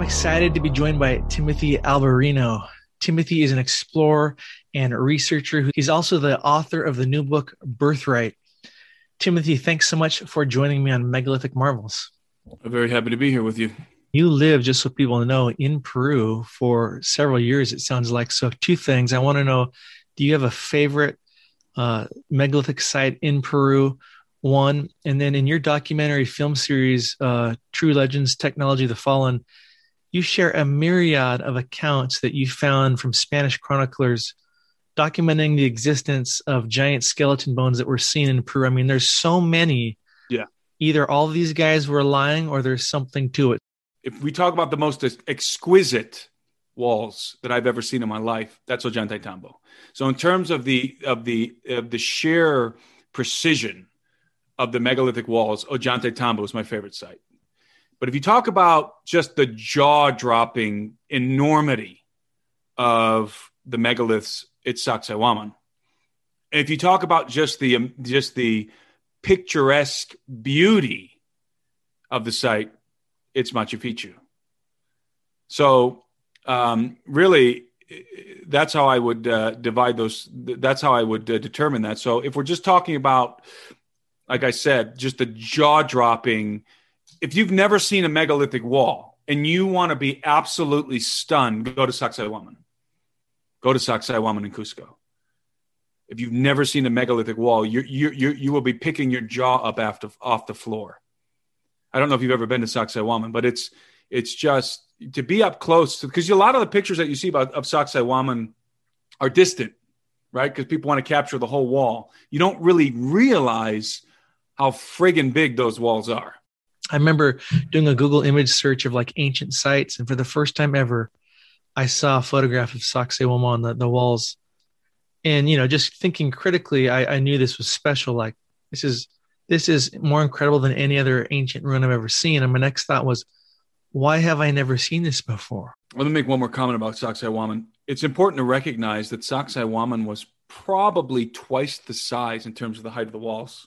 I'm excited to be joined by Timothy Alberino. Timothy is an explorer and researcher. He's also the author of the new book, Birthright. Timothy, thanks so much for joining me on Megalithic Marvels. I'm very happy to be here with you. You lived, just so people know, in Peru for several years, it sounds like. So, two things. I want to know do you have a favorite uh, megalithic site in Peru? One. And then in your documentary film series, uh, True Legends Technology the Fallen, you share a myriad of accounts that you found from Spanish chroniclers documenting the existence of giant skeleton bones that were seen in Peru. I mean, there's so many. Yeah. Either all of these guys were lying or there's something to it. If we talk about the most exquisite walls that I've ever seen in my life, that's Ollantaytambo. So in terms of the of the of the sheer precision of the megalithic walls, Ollantaytambo is my favorite site. But if you talk about just the jaw dropping enormity of the megaliths, it's Sacsayhuaman. If you talk about just the um, just the picturesque beauty of the site, it's Machu Picchu. So um, really, that's how I would uh, divide those. That's how I would uh, determine that. So if we're just talking about, like I said, just the jaw dropping if you've never seen a megalithic wall and you want to be absolutely stunned, go to Sacsayhuaman. Go to Sacsayhuaman in Cusco. If you've never seen a megalithic wall, you you you you will be picking your jaw up after off the floor. I don't know if you've ever been to Sacsayhuaman, but it's it's just to be up close because a lot of the pictures that you see about of Sacsayhuaman are distant, right? Because people want to capture the whole wall. You don't really realize how friggin' big those walls are. I remember doing a Google image search of like ancient sites, and for the first time ever, I saw a photograph of Sacsayhuaman on the, the walls. And you know, just thinking critically, I, I knew this was special. Like this is this is more incredible than any other ancient ruin I've ever seen. And my next thought was, why have I never seen this before? Let me make one more comment about Sacsayhuaman. It's important to recognize that Sacsayhuaman was probably twice the size in terms of the height of the walls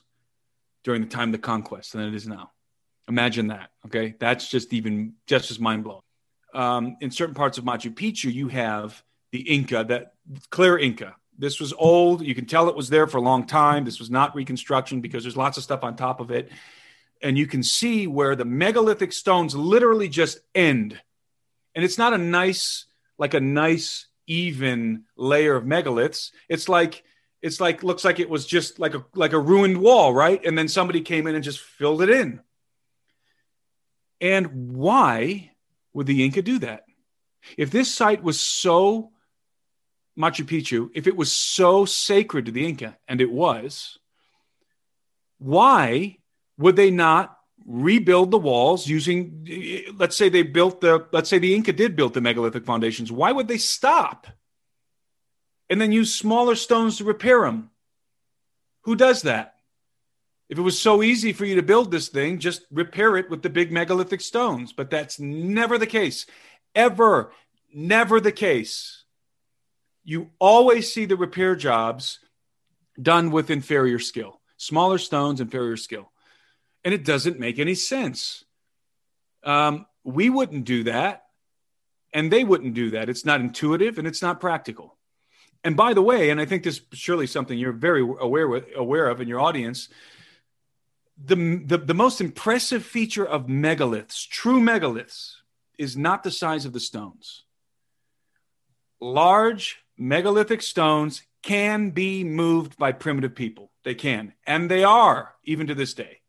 during the time of the conquest than it is now. Imagine that. Okay. That's just even just as mind blowing. Um, in certain parts of Machu Picchu, you have the Inca, that clear Inca. This was old. You can tell it was there for a long time. This was not reconstruction because there's lots of stuff on top of it. And you can see where the megalithic stones literally just end. And it's not a nice, like a nice, even layer of megaliths. It's like, it's like, looks like it was just like a, like a ruined wall, right? And then somebody came in and just filled it in. And why would the Inca do that? If this site was so Machu Picchu, if it was so sacred to the Inca, and it was, why would they not rebuild the walls using, let's say they built the, let's say the Inca did build the megalithic foundations. Why would they stop and then use smaller stones to repair them? Who does that? If it was so easy for you to build this thing, just repair it with the big megalithic stones. But that's never the case. Ever, never the case. You always see the repair jobs done with inferior skill, smaller stones, inferior skill. And it doesn't make any sense. Um, we wouldn't do that, and they wouldn't do that. It's not intuitive and it's not practical. And by the way, and I think this is surely something you're very aware with, aware of in your audience, the, the, the most impressive feature of megaliths, true megaliths, is not the size of the stones. Large megalithic stones can be moved by primitive people. They can, and they are, even to this day.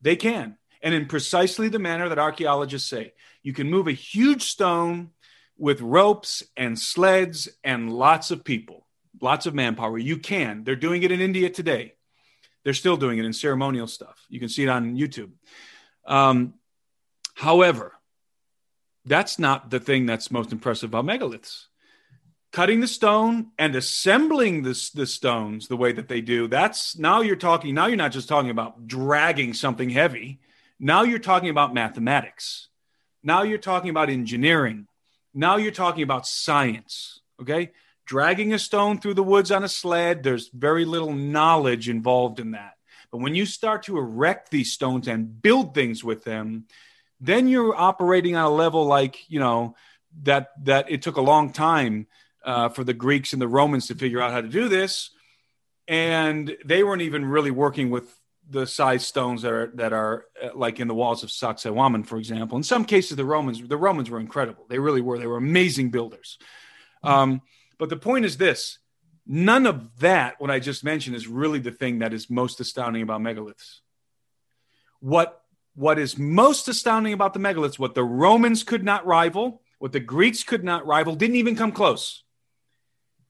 They can, and in precisely the manner that archaeologists say. You can move a huge stone with ropes and sleds and lots of people, lots of manpower. You can. They're doing it in India today. They're still doing it in ceremonial stuff. You can see it on YouTube. Um, however, that's not the thing that's most impressive about megaliths. Cutting the stone and assembling the, the stones the way that they do, that's now you're talking, now you're not just talking about dragging something heavy. Now you're talking about mathematics. Now you're talking about engineering. Now you're talking about science. Okay. Dragging a stone through the woods on a sled, there's very little knowledge involved in that. But when you start to erect these stones and build things with them, then you're operating on a level like, you know, that that it took a long time uh, for the Greeks and the Romans to figure out how to do this. And they weren't even really working with the size stones that are that are uh, like in the walls of Sacsayhuaman, for example. In some cases, the Romans the Romans were incredible. They really were. They were amazing builders. Um, but the point is this: none of that, what I just mentioned, is really the thing that is most astounding about megaliths. What what is most astounding about the megaliths, what the Romans could not rival, what the Greeks could not rival, didn't even come close,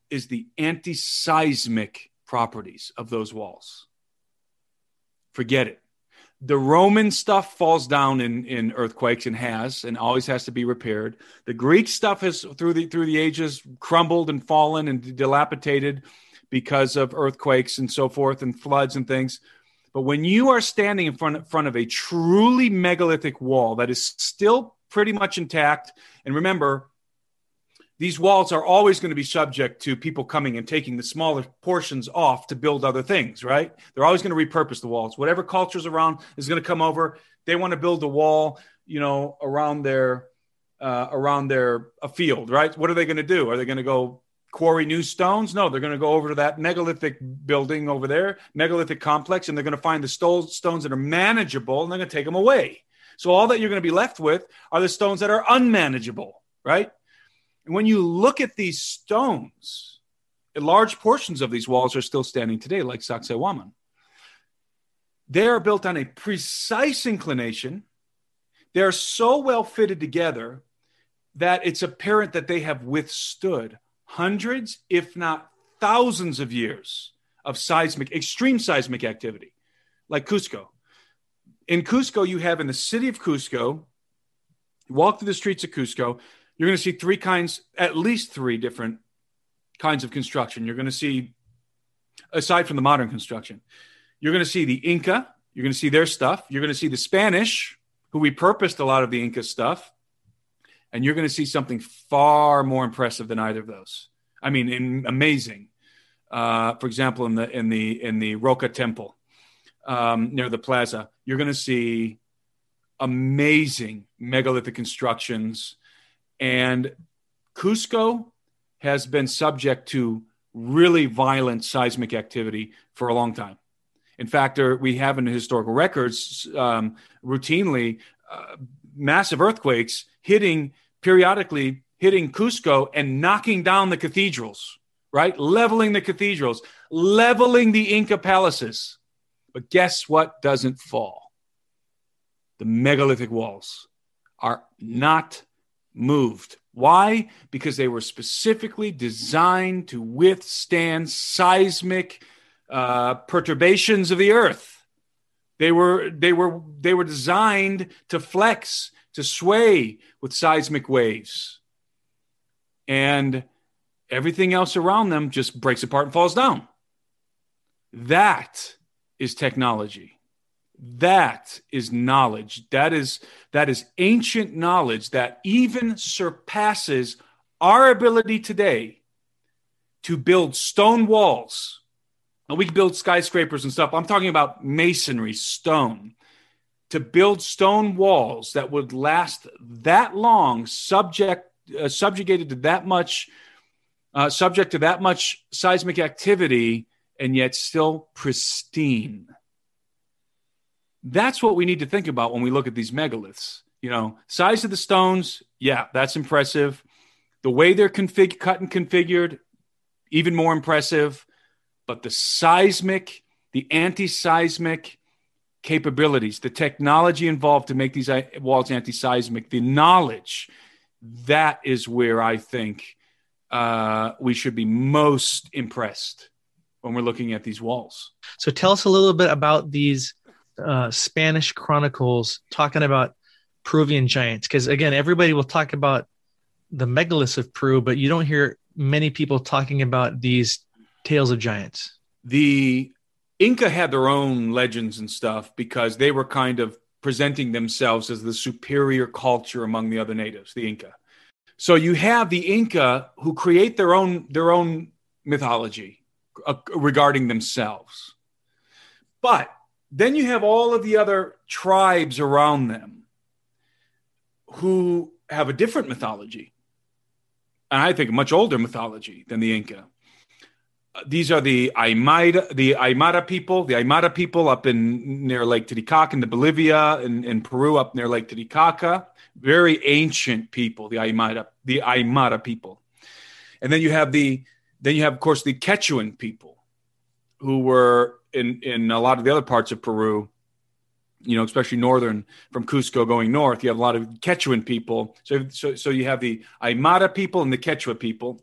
is the anti-seismic properties of those walls forget it. The Roman stuff falls down in, in earthquakes and has and always has to be repaired. The Greek stuff has through the through the ages crumbled and fallen and dilapidated because of earthquakes and so forth and floods and things. But when you are standing in front, front of a truly megalithic wall that is still pretty much intact, and remember, these walls are always going to be subject to people coming and taking the smaller portions off to build other things, right? They're always going to repurpose the walls. Whatever culture's around is going to come over. They want to build a wall, you know, around their uh, around their a field, right? What are they going to do? Are they going to go quarry new stones? No, they're going to go over to that megalithic building over there, megalithic complex, and they're going to find the stones that are manageable, and they're going to take them away. So all that you're going to be left with are the stones that are unmanageable, right? And when you look at these stones, large portions of these walls are still standing today, like Sacsayhuaman. They are built on a precise inclination. They're so well fitted together that it's apparent that they have withstood hundreds, if not thousands of years of seismic, extreme seismic activity, like Cusco. In Cusco, you have in the city of Cusco, walk through the streets of Cusco, you're going to see three kinds, at least three different kinds of construction. You're going to see, aside from the modern construction, you're going to see the Inca, you're going to see their stuff, you're going to see the Spanish, who repurposed a lot of the Inca stuff, and you're going to see something far more impressive than either of those. I mean, in, amazing. Uh, for example, in the in the in the Roca Temple um, near the plaza, you're going to see amazing megalithic constructions and Cusco has been subject to really violent seismic activity for a long time. In fact, we have in the historical records um, routinely uh, massive earthquakes hitting periodically hitting Cusco and knocking down the cathedrals, right? Leveling the cathedrals, leveling the Inca palaces. But guess what doesn't fall? The megalithic walls are not moved. Why? Because they were specifically designed to withstand seismic uh, perturbations of the earth. They were they were they were designed to flex, to sway with seismic waves, and everything else around them just breaks apart and falls down. That is technology that is knowledge. That is that is ancient knowledge that even surpasses our ability today to build stone walls. And we can build skyscrapers and stuff. I'm talking about masonry stone. To build stone walls that would last that long subject uh, subjugated to that much uh, subject to that much seismic activity and yet still pristine that's what we need to think about when we look at these megaliths. You know, size of the stones, yeah, that's impressive. The way they're config- cut and configured, even more impressive. But the seismic, the anti seismic capabilities, the technology involved to make these walls anti seismic, the knowledge, that is where I think uh, we should be most impressed when we're looking at these walls. So tell us a little bit about these uh, Spanish chronicles talking about Peruvian giants, because again, everybody will talk about the megaliths of Peru, but you don't hear many people talking about these tales of giants. The Inca had their own legends and stuff because they were kind of presenting themselves as the superior culture among the other natives, the Inca. So you have the Inca who create their own their own mythology uh, regarding themselves. But then you have all of the other tribes around them who have a different mythology. And I think a much older mythology than the Inca these are the Aymara, the Aymara people, the Aymara people up in near Lake Titicaca in the Bolivia and in, in Peru up near Lake Titicaca. Very ancient people, the Aymara, the Aymara people. And then you have the then you have of course the Quechuan people who were in in a lot of the other parts of Peru, you know, especially northern from Cusco going north, you have a lot of Quechuan people. So so so you have the Aymara people and the Quechua people.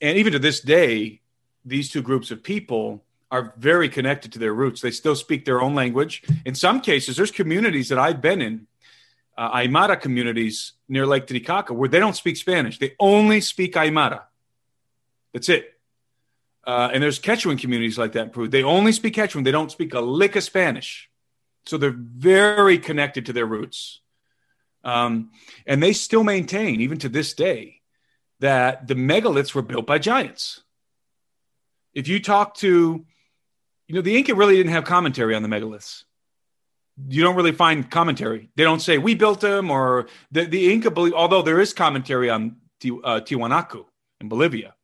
And even to this day, these two groups of people are very connected to their roots. They still speak their own language. In some cases, there's communities that I've been in, uh, Aymara communities near Lake Titicaca, where they don't speak Spanish. They only speak Aymara. That's it. Uh, and there's Quechuan communities like that in Peru. They only speak Quechuan. They don't speak a lick of Spanish. So they're very connected to their roots. Um, and they still maintain, even to this day, that the megaliths were built by giants if you talk to, you know, the Inca really didn't have commentary on the megaliths. You don't really find commentary. They don't say we built them or the, the Inca believe, although there is commentary on uh, Tiwanaku in Bolivia.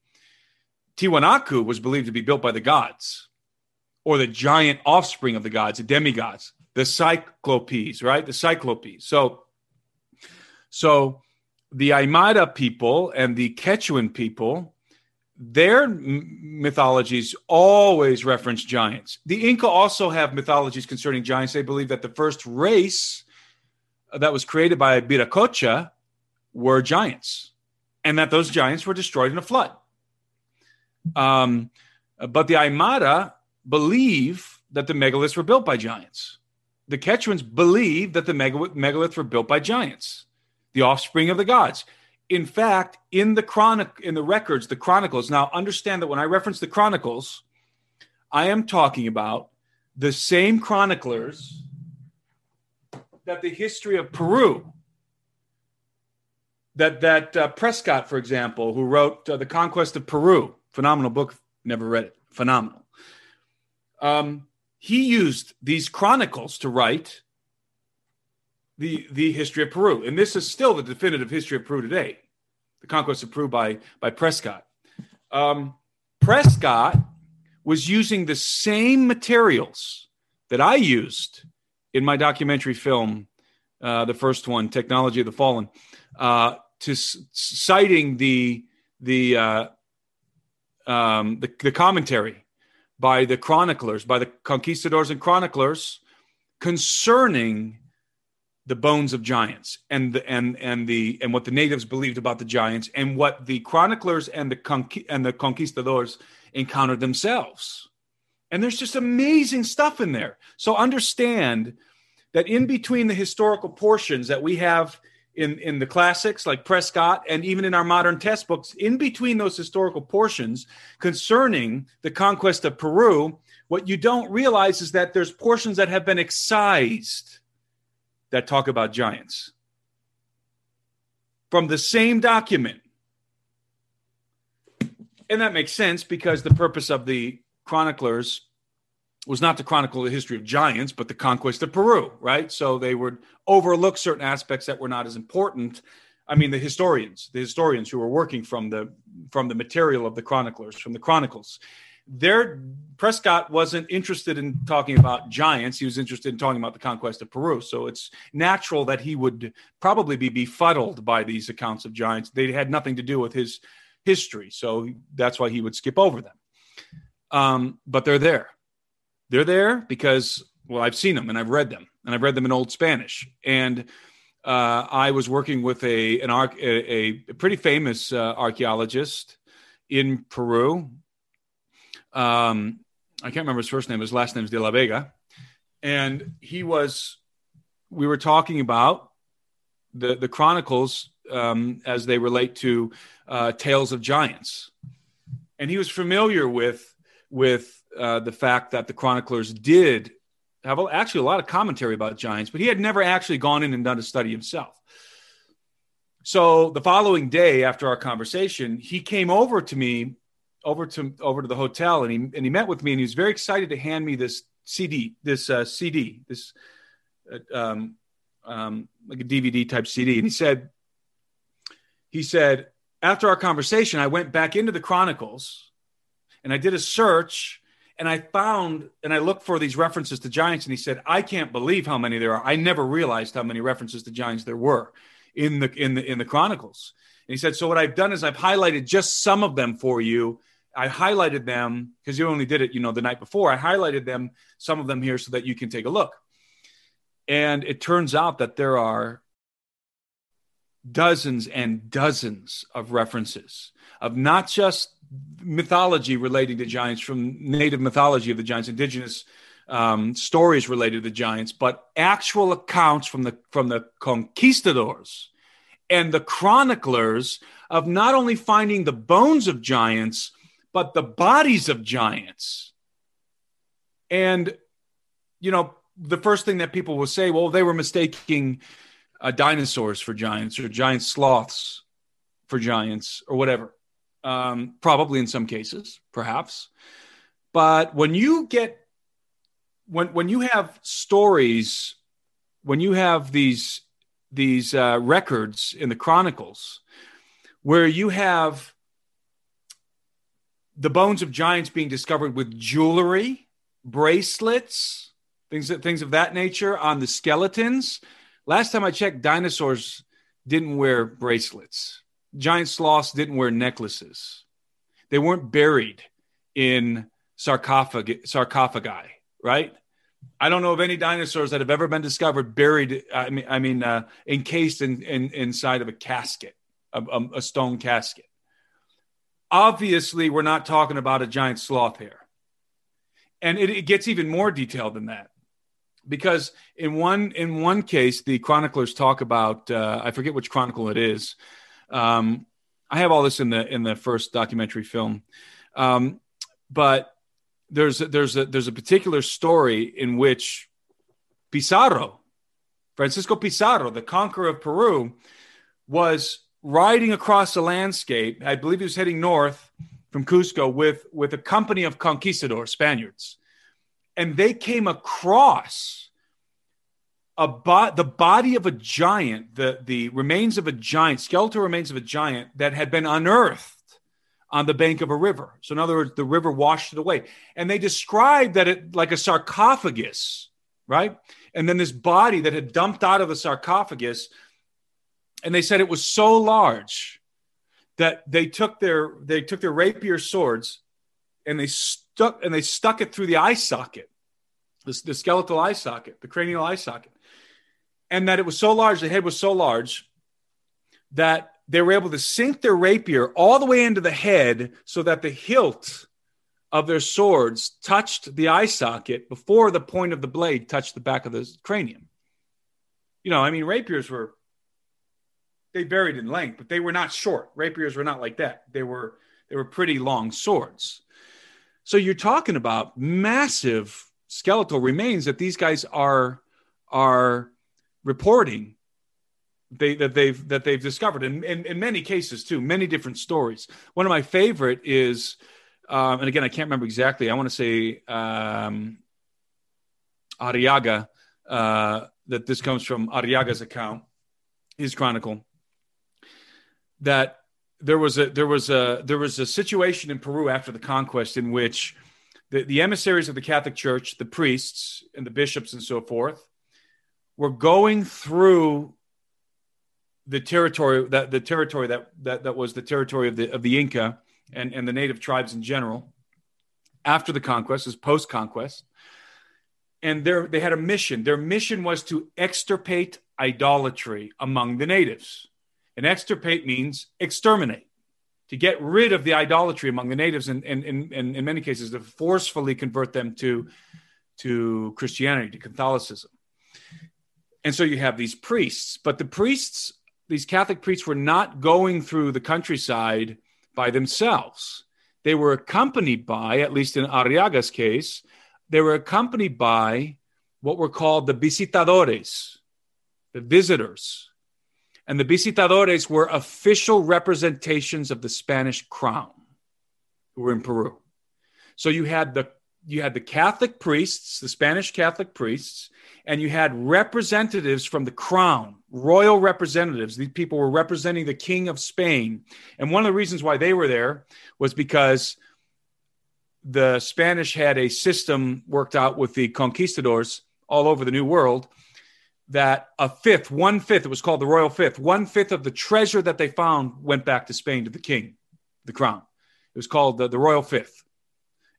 Tiwanaku was believed to be built by the gods or the giant offspring of the gods, the demigods, the cyclopes, right? The cyclopes. So, so the Aymara people and the Quechuan people their mythologies always reference giants. The Inca also have mythologies concerning giants. They believe that the first race that was created by Viracocha were giants, and that those giants were destroyed in a flood. Um, but the Aymara believe that the megaliths were built by giants. The Quechuans believe that the megaliths were built by giants, the offspring of the gods in fact, in the chronic in the records, the chronicles. Now, understand that when I reference the chronicles, I am talking about the same chroniclers that the history of Peru. That that uh, Prescott, for example, who wrote uh, the Conquest of Peru, phenomenal book. Never read it. Phenomenal. Um, he used these chronicles to write the the history of Peru, and this is still the definitive history of Peru today the conquest of Peru by, by Prescott. Um, Prescott was using the same materials that I used in my documentary film, uh, the first one, Technology of the Fallen, uh, to citing the the, uh, um, the the commentary by the chroniclers, by the conquistadors and chroniclers concerning the bones of giants and the and and the and what the natives believed about the giants and what the chroniclers and the conqu- and the conquistadors encountered themselves. And there's just amazing stuff in there. So understand that in between the historical portions that we have in in the classics like prescott and even in our modern test books in between those historical portions concerning the conquest of peru what you don't realize is that there's portions that have been excised that talk about giants from the same document. And that makes sense because the purpose of the chroniclers was not to chronicle the history of giants, but the conquest of Peru, right? So they would overlook certain aspects that were not as important. I mean, the historians, the historians who were working from the from the material of the chroniclers, from the chronicles, their Prescott wasn't interested in talking about giants. He was interested in talking about the conquest of Peru. So it's natural that he would probably be befuddled by these accounts of giants. They had nothing to do with his history. So that's why he would skip over them. Um, but they're there. They're there because, well, I've seen them and I've read them and I've read them in Old Spanish. And uh, I was working with a an arc, a, a pretty famous uh, archaeologist in Peru Um, I can't remember his first name. His last name is De La Vega, and he was. We were talking about the the chronicles um, as they relate to uh, tales of giants, and he was familiar with with uh, the fact that the chroniclers did have actually a lot of commentary about giants, but he had never actually gone in and done a study himself. So the following day after our conversation, he came over to me, over to over to the hotel, and he and he met with me, and he was very excited to hand me this CD, this uh, CD, this uh, um, um, like a DVD type CD, and he said, he said after our conversation, I went back into the Chronicles, and I did a search, and I found and I looked for these references to giants, and he said, I can't believe how many there are. I never realized how many references to giants there were in the in the in the chronicles. And he said so what i've done is i've highlighted just some of them for you. I highlighted them because you only did it you know the night before. I highlighted them some of them here so that you can take a look. And it turns out that there are dozens and dozens of references of not just mythology relating to giants from native mythology of the giants indigenous um, stories related to the giants, but actual accounts from the from the conquistadors and the chroniclers of not only finding the bones of giants, but the bodies of giants. And you know, the first thing that people will say, well, they were mistaking uh, dinosaurs for giants or giant sloths for giants or whatever. Um, probably in some cases, perhaps. But when you get when when you have stories, when you have these these uh, records in the chronicles, where you have the bones of giants being discovered with jewelry, bracelets, things that things of that nature on the skeletons. Last time I checked, dinosaurs didn't wear bracelets. Giant sloths didn't wear necklaces. They weren't buried in sarcophagi, sarcophagi right? I don't know of any dinosaurs that have ever been discovered buried. I mean, I mean, uh, encased in, in, inside of a casket, a, a, stone casket. Obviously, we're not talking about a giant sloth here, and it, it gets even more detailed than that, because in one in one case, the chroniclers talk about uh, I forget which chronicle it is. Um, I have all this in the in the first documentary film, um, but there's a, there's a there's a particular story in which Pizarro, Francisco Pizarro, the conqueror of Peru, was riding across the landscape. I believe he was heading north from Cusco with with a company of conquistadors, Spaniards, and they came across a bo- the body of a giant, the the remains of a giant, skeletal remains of a giant that had been unearthed on the bank of a river. So, in other words, the river washed it away. And they described that it like a sarcophagus, right? And then this body that had dumped out of the sarcophagus, and they said it was so large that they took their they took their rapier swords and they stuck and they stuck it through the eye socket, the, the skeletal eye socket, the cranial eye socket, and that it was so large, the head was so large that they were able to sink their rapier all the way into the head so that the hilt of their swords touched the eye socket before the point of the blade touched the back of the cranium. You know, I mean, rapiers were they varied in length, but they were not short. Rapiers were not like that. They were they were pretty long swords. So you're talking about massive skeletal remains that these guys are are reporting they that they've that they've discovered. In, in, many cases too many different stories. One of my favorite is um, and again i can't remember exactly. I want to say um, arriaga uh, that this comes from arriaga's account his chronicle that there was a there was a there was a situation in peru after the conquest in which the, the emissaries of the catholic church the priests and the bishops and so forth were going through the territory that the territory that, that that was the territory of the of the Inca and, and the native tribes in general after the conquest is post conquest and they they had a mission. Their mission was to extirpate idolatry among the natives. And extirpate means exterminate to get rid of the idolatry among the natives and, and, and, and in many cases to forcefully convert them to, to Christianity, to Catholicism. And so you have these priests, but the priests, these Catholic priests, were not going through the countryside by themselves. They were accompanied by, at least in Arriaga's case, they were accompanied by what were called the visitadores, the visitors. And the visitadores were official representations of the Spanish crown who were in Peru. So you had the you had the Catholic priests, the Spanish Catholic priests, and you had representatives from the crown, royal representatives. These people were representing the king of Spain. And one of the reasons why they were there was because the Spanish had a system worked out with the conquistadors all over the New World that a fifth, one fifth, it was called the royal fifth, one fifth of the treasure that they found went back to Spain to the king, the crown. It was called the, the royal fifth.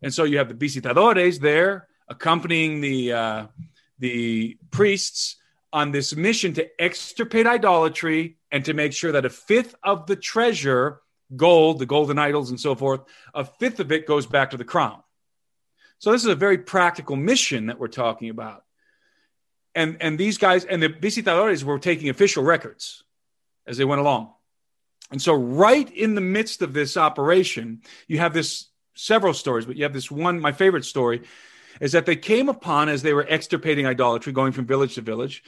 And so you have the visitadores there accompanying the, uh, the priests on this mission to extirpate idolatry and to make sure that a fifth of the treasure, gold, the golden idols and so forth, a fifth of it goes back to the crown. So this is a very practical mission that we're talking about. And, and these guys and the visitadores were taking official records as they went along. And so, right in the midst of this operation, you have this several stories, but you have this one, my favorite story is that they came upon as they were extirpating idolatry, going from village to village.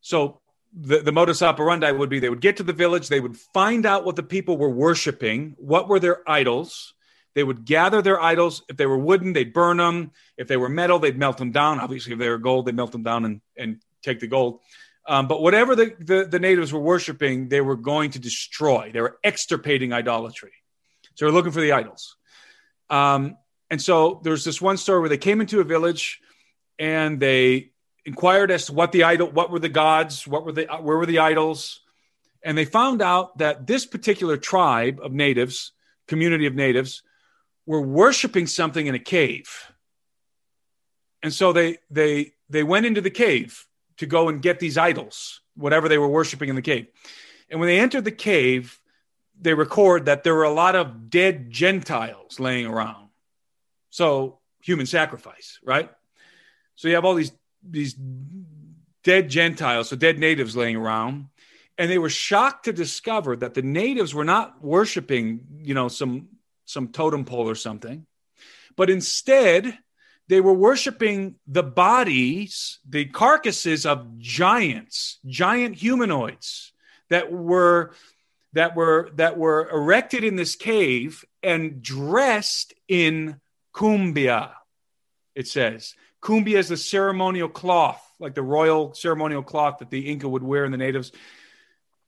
So the, the modus operandi would be they would get to the village, they would find out what the people were worshiping, what were their idols. They would gather their idols. If they were wooden, they'd burn them. If they were metal, they'd melt them down. Obviously, if they were gold, they'd melt them down and, and take the gold. Um, but whatever the, the, the natives were worshiping, they were going to destroy. They were extirpating idolatry. So they're looking for the idols. Um, and so there's this one story where they came into a village and they inquired as to what the idol, what were the gods, what were the, where were the idols, and they found out that this particular tribe of natives, community of natives, were worshiping something in a cave. And so they they they went into the cave to go and get these idols, whatever they were worshiping in the cave. And when they entered the cave, they record that there were a lot of dead Gentiles laying around so human sacrifice, right? So you have all these these dead Gentiles, so dead natives laying around, and they were shocked to discover that the natives were not worshiping, you know, some some totem pole or something, but instead they were worshiping the bodies, the carcasses of giants, giant humanoids that were that were that were erected in this cave and dressed in cumbia, it says. Cumbia is the ceremonial cloth, like the royal ceremonial cloth that the Inca would wear in the natives.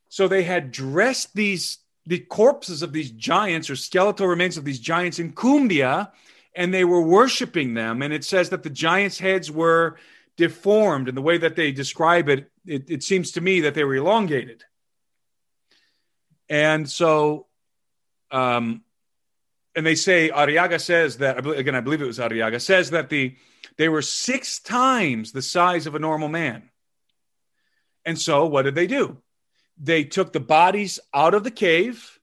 So they had dressed these the corpses of these giants or skeletal remains of these giants in cumbia, and they were worshiping them. And it says that the giants' heads were deformed, and the way that they describe it, it, it seems to me that they were elongated. And so um, and they say Arriaga says that again, I believe it was Arriaga says that the they were six times the size of a normal man. And so, what did they do? They took the bodies out of the cave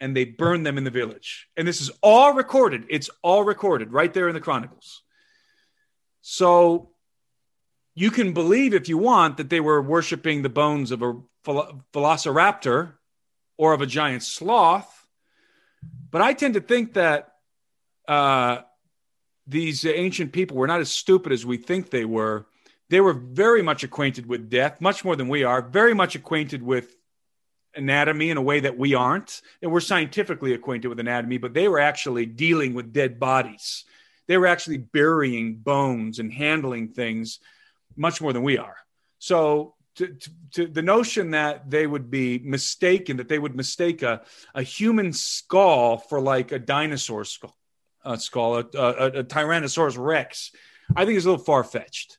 and they burned them in the village. And this is all recorded. It's all recorded right there in the Chronicles. So, you can believe if you want that they were worshiping the bones of a velociraptor or of a giant sloth but I tend to think that uh, these ancient people were not as stupid as we think they were. They were very much acquainted with death, much more than we are, very much acquainted with anatomy in a way that we aren't. And we're scientifically acquainted with anatomy, but they were actually dealing with dead bodies. They were actually burying bones and handling things much more than we are. So to, to, to, the notion that they would be mistaken, that they would mistake a, a human skull for like a dinosaur skull, uh, skull a, a, a, Tyrannosaurus Rex, I think is a little far fetched.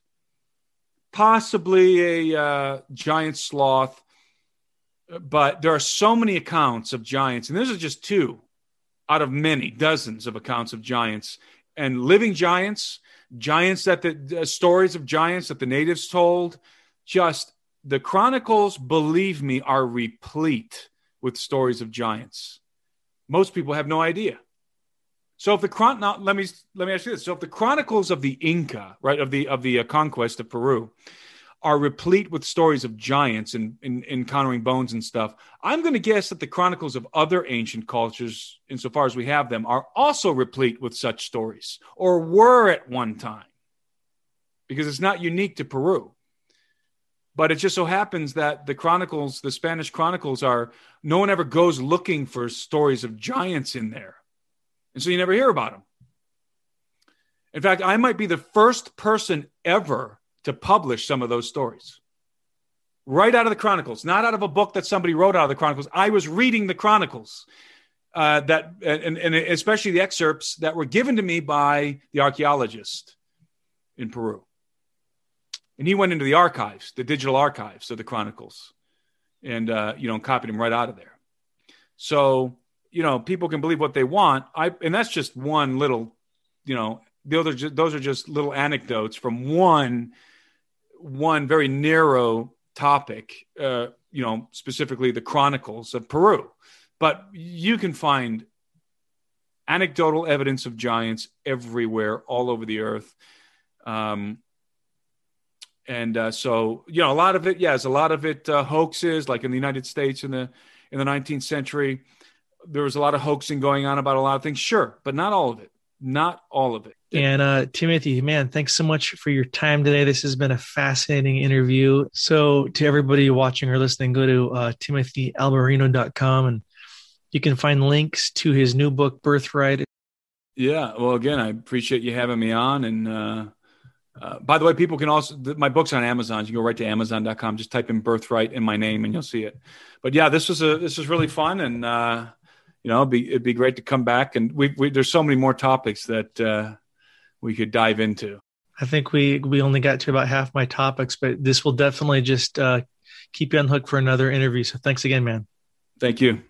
Possibly a uh, giant sloth, but there are so many accounts of giants, and this is just two out of many dozens of accounts of giants and living giants, giants that the uh, stories of giants that the natives told, just the chronicles, believe me, are replete with stories of giants. Most people have no idea. So if the chron now, let me let me ask you this: so if the chronicles of the Inca, right, of the of the uh, conquest of Peru, are replete with stories of giants and in, encountering bones and stuff, I'm going to guess that the chronicles of other ancient cultures, insofar as we have them, are also replete with such stories, or were at one time, because it's not unique to Peru. But it just so happens that the chronicles, the Spanish chronicles, are no one ever goes looking for stories of giants in there and so you never hear about them. In fact, I might be the first person ever to publish some of those stories. Right out of the Chronicles, not out of a book that somebody wrote out of the Chronicles. I was reading the Chronicles, uh, that and, and especially the excerpts that were given to me by the archaeologist in Peru. And he went into the archives, the digital archives of the Chronicles, and uh, you know copied them right out of there. So you know, people can believe what they want. I and that's just one little, you know, the other those are just little anecdotes from one one very narrow topic. Uh, you know, specifically the Chronicles of Peru, but you can find anecdotal evidence of giants everywhere, all over the earth. Um, and uh, so, you know, a lot of it, yes, a lot of it uh, hoaxes, like in the United States in the in the 19th century there was a lot of hoaxing going on about a lot of things, sure, but not all of it. Not all of it. And uh, Timothy, man, thanks so much for your time today. This has been a fascinating interview. So, to everybody watching or listening, go to uh, timothyalberino.com and you can find links to his new book, Birthright. Yeah. Well, again, I appreciate you having me on. And uh, by the way, people can also, my book's on Amazon. You can go right to amazon.com, just type in Birthright in my name and you'll see it. But yeah, this was a, this was really fun. And, uh, you know, it'd be, it'd be great to come back. And we, we there's so many more topics that uh, we could dive into. I think we we only got to about half my topics, but this will definitely just uh, keep you on hook for another interview. So thanks again, man. Thank you.